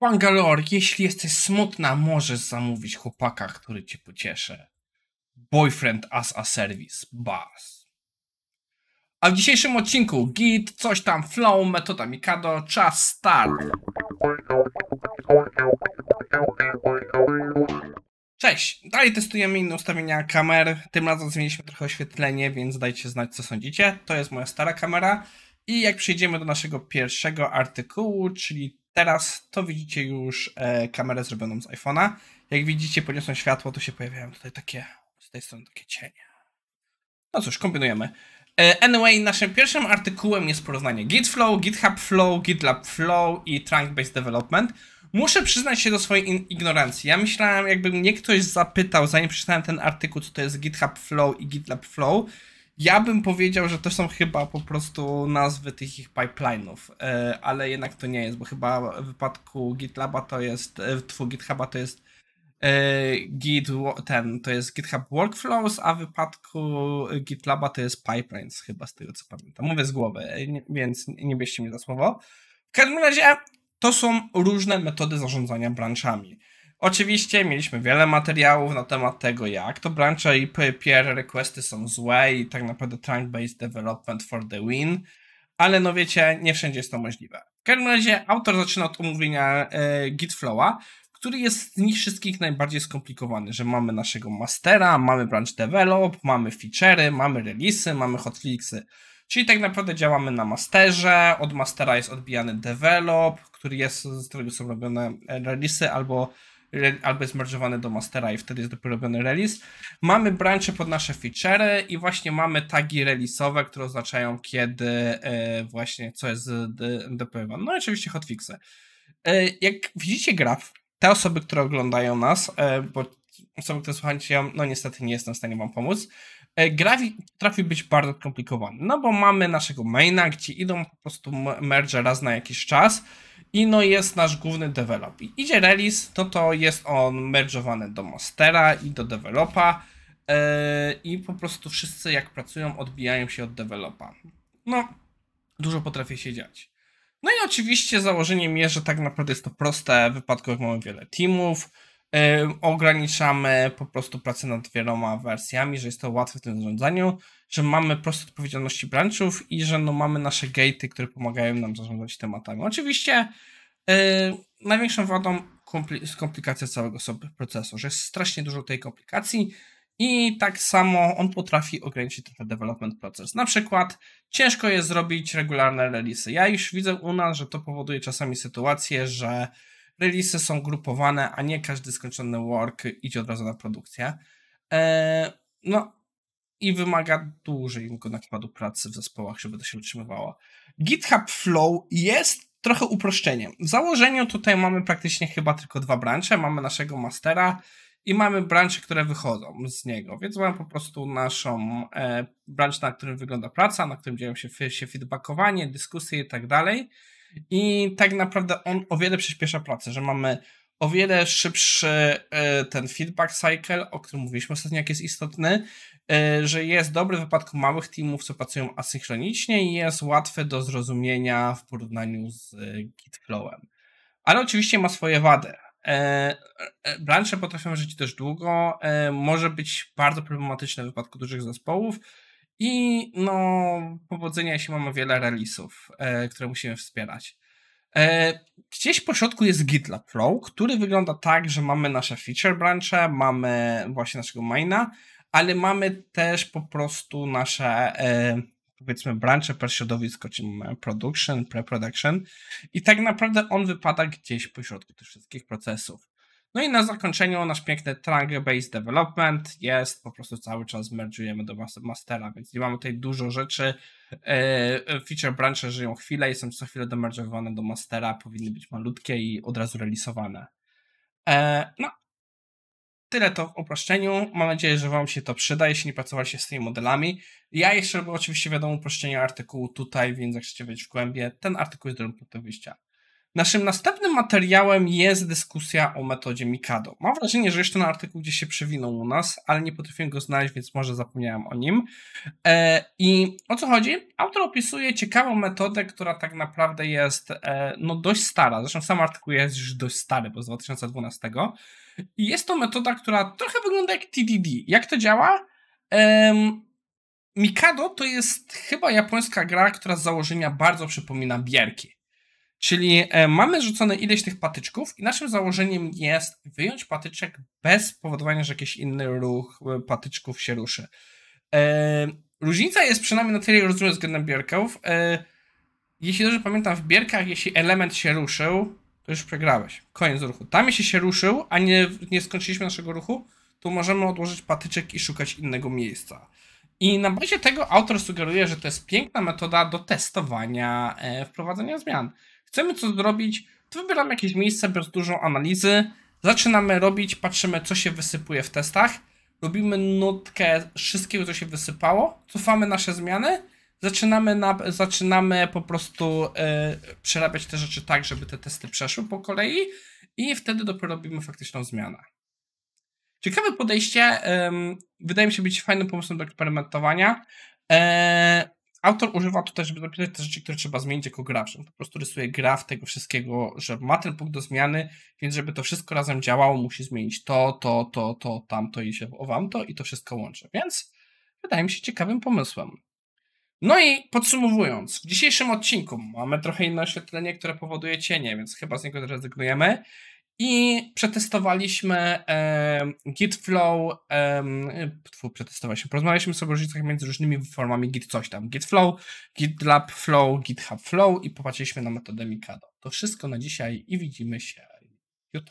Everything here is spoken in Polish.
Bangalore, jeśli jesteś smutna, możesz zamówić chłopaka, który cię pocieszy. Boyfriend as a service, buzz. A w dzisiejszym odcinku Git, coś tam, Flow, metoda Mikado, czas start. Cześć, dalej testujemy inne ustawienia kamer. Tym razem zmieniliśmy trochę oświetlenie, więc dajcie znać co sądzicie. To jest moja stara kamera. I jak przejdziemy do naszego pierwszego artykułu, czyli teraz, to widzicie już e, kamerę zrobioną z iPhone'a. Jak widzicie, podniosłem światło, to się pojawiają tutaj takie, z tej strony takie cienie. No cóż, kombinujemy. E, anyway, naszym pierwszym artykułem jest porównanie GitFlow, GitHub Flow, GitLab Flow i Trunk-Based Development. Muszę przyznać się do swojej ignorancji. Ja myślałem, jakby mnie ktoś zapytał, zanim przeczytałem ten artykuł, co to jest GitHub Flow i GitLab Flow, ja bym powiedział, że to są chyba po prostu nazwy tych ich pipeline'ów, e, ale jednak to nie jest, bo chyba w wypadku GitLaba to jest, e, twój GitHuba to jest e, Git, ten, to jest GitHub Workflows, a w wypadku GitLaba to jest pipelines, chyba z tego co pamiętam. Mówię z głowy, więc nie bierzcie mnie za słowo. W każdym razie to są różne metody zarządzania branchami. Oczywiście mieliśmy wiele materiałów na temat tego, jak to branche i peer requesty są złe i tak naprawdę trunk-based development for the win, ale no wiecie, nie wszędzie jest to możliwe. W każdym razie autor zaczyna od omówienia e, Gitflowa, który jest z nich wszystkich najbardziej skomplikowany, że mamy naszego mastera, mamy branch develop, mamy feature'y, mamy release'y, mamy hotfixy. Czyli tak naprawdę działamy na masterze, od mastera jest odbijany develop, który jest, z którego są robione release'y albo albo jest merge'owany do mastera i wtedy jest dopiero robiony release. Mamy branche pod nasze feature'y i właśnie mamy tagi release'owe, które oznaczają kiedy e, właśnie co jest deployowane. No i oczywiście hotfixy. E, jak widzicie graf, te osoby, które oglądają nas, e, bo osoby, które słuchacie, no niestety nie jestem w stanie wam pomóc, graf trafi być bardzo skomplikowany, no bo mamy naszego maina, gdzie idą po prostu merge raz na jakiś czas, i no jest nasz główny develop. I idzie release, to to jest on merge'owany do mastera i do developa yy, i po prostu wszyscy jak pracują odbijają się od developa. No, dużo potrafi się dziać. No i oczywiście założeniem jest, że tak naprawdę jest to proste w wypadku jak mamy wiele teamów, ograniczamy po prostu pracę nad wieloma wersjami, że jest to łatwe w tym zarządzaniu, że mamy proste odpowiedzialności branchów i że no mamy nasze gatey, które pomagają nam zarządzać tematami. Oczywiście yy, największą wadą jest komplikacja całego sobie procesu, że jest strasznie dużo tej komplikacji i tak samo on potrafi ograniczyć trochę development proces. Na przykład ciężko jest zrobić regularne releasy. Ja już widzę u nas, że to powoduje czasami sytuację, że releasy są grupowane, a nie każdy skończony work idzie od razu na produkcję. E, no, i wymaga dłuższego nakładu pracy w zespołach, żeby to się utrzymywało. GitHub Flow jest trochę uproszczeniem. W założeniu tutaj mamy praktycznie chyba tylko dwa brancze. Mamy naszego mastera i mamy brancze, które wychodzą z niego, więc mamy po prostu naszą e, na którym wygląda praca, na którym dzieją się, się feedbackowanie, dyskusje i tak dalej. I tak naprawdę on o wiele przyspiesza pracę, że mamy o wiele szybszy e, ten feedback cycle, o którym mówiliśmy ostatnio, jak jest istotny, e, że jest dobry w wypadku małych teamów, co pracują asynchronicznie i jest łatwy do zrozumienia w porównaniu z e, Gitflowem. Ale oczywiście ma swoje wady. Branche potrafią żyć dość długo, może być bardzo problematyczne w wypadku dużych zespołów i no powodzenia, jeśli mamy wiele release'ów, które musimy wspierać. E, gdzieś po środku jest GitLab Flow, który wygląda tak, że mamy nasze feature branche, mamy właśnie naszego maina, ale mamy też po prostu nasze e, powiedzmy branche per środowisko, czyli production, pre-production i tak naprawdę on wypada gdzieś po środku tych wszystkich procesów. No i na zakończeniu nasz piękny trunk-based development jest, po prostu cały czas merge'ujemy do mastera, więc nie mamy tutaj dużo rzeczy. E, feature branche żyją chwilę i są co chwilę domerge'owane do mastera, powinny być malutkie i od razu releasowane. E, no, tyle to w uproszczeniu. Mam nadzieję, że Wam się to przyda, jeśli nie pracowaliście z tymi modelami. Ja jeszcze oczywiście wiadomo uproszczenie artykułu tutaj, więc jak chcecie wejść w głębie, ten artykuł jest dobrym punktem wyjścia. Naszym następnym materiałem jest dyskusja o metodzie Mikado. Mam wrażenie, że jeszcze ten artykuł gdzieś się przewinął u nas, ale nie potrafiłem go znaleźć, więc może zapomniałem o nim. E, I o co chodzi? Autor opisuje ciekawą metodę, która tak naprawdę jest e, no, dość stara. Zresztą sam artykuł jest już dość stary, bo z 2012. I jest to metoda, która trochę wygląda jak TDD. Jak to działa? Mikado to jest chyba japońska gra, która z założenia bardzo przypomina bierki. Czyli e, mamy rzucone ileś tych patyczków i naszym założeniem jest wyjąć patyczek bez powodowania, że jakiś inny ruch e, patyczków się ruszy. E, różnica jest przynajmniej na tyle rozumiem względem bierków. Jeśli dobrze pamiętam, w bierkach, jeśli element się ruszył, to już przegrałeś. Koniec ruchu. Tam jeśli się ruszył, a nie, nie skończyliśmy naszego ruchu, to możemy odłożyć patyczek i szukać innego miejsca. I na bazie tego autor sugeruje, że to jest piękna metoda do testowania wprowadzenia zmian chcemy coś zrobić, to wybieramy jakieś miejsce bez dużą analizy, zaczynamy robić, patrzymy co się wysypuje w testach, robimy nutkę wszystkiego co się wysypało, cofamy nasze zmiany, zaczynamy, na, zaczynamy po prostu e, przerabiać te rzeczy tak, żeby te testy przeszły po kolei i wtedy dopiero robimy faktyczną zmianę. Ciekawe podejście, wydaje mi się być fajnym pomysłem do eksperymentowania. E, Autor używa tutaj, żeby dopisać te rzeczy, które trzeba zmienić jako grafz. On po prostu rysuje graf tego wszystkiego, że ma ten punkt do zmiany, więc żeby to wszystko razem działało, musi zmienić to, to, to, to, tamto i się o to i to wszystko łączy. Więc wydaje mi się ciekawym pomysłem. No i podsumowując, w dzisiejszym odcinku mamy trochę inne oświetlenie, które powoduje cienie, więc chyba z niego zrezygnujemy. I przetestowaliśmy e, Git Flow, e, przetestowaliśmy, porozmawialiśmy sobie o różnicach między różnymi formami Git coś tam. Git Flow, GitLab Flow, GitHub Flow i popatrzyliśmy na metodę Mikado. To wszystko na dzisiaj i widzimy się